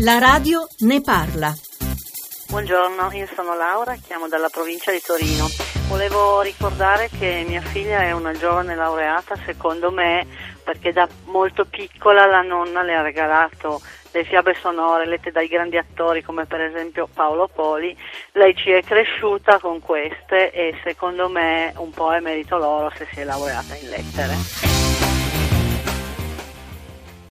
La radio ne parla. Buongiorno, io sono Laura, chiamo dalla provincia di Torino. Volevo ricordare che mia figlia è una giovane laureata, secondo me, perché da molto piccola la nonna le ha regalato le fiabe sonore lette dai grandi attori come per esempio Paolo Poli. Lei ci è cresciuta con queste e secondo me un po' è merito loro se si è laureata in lettere.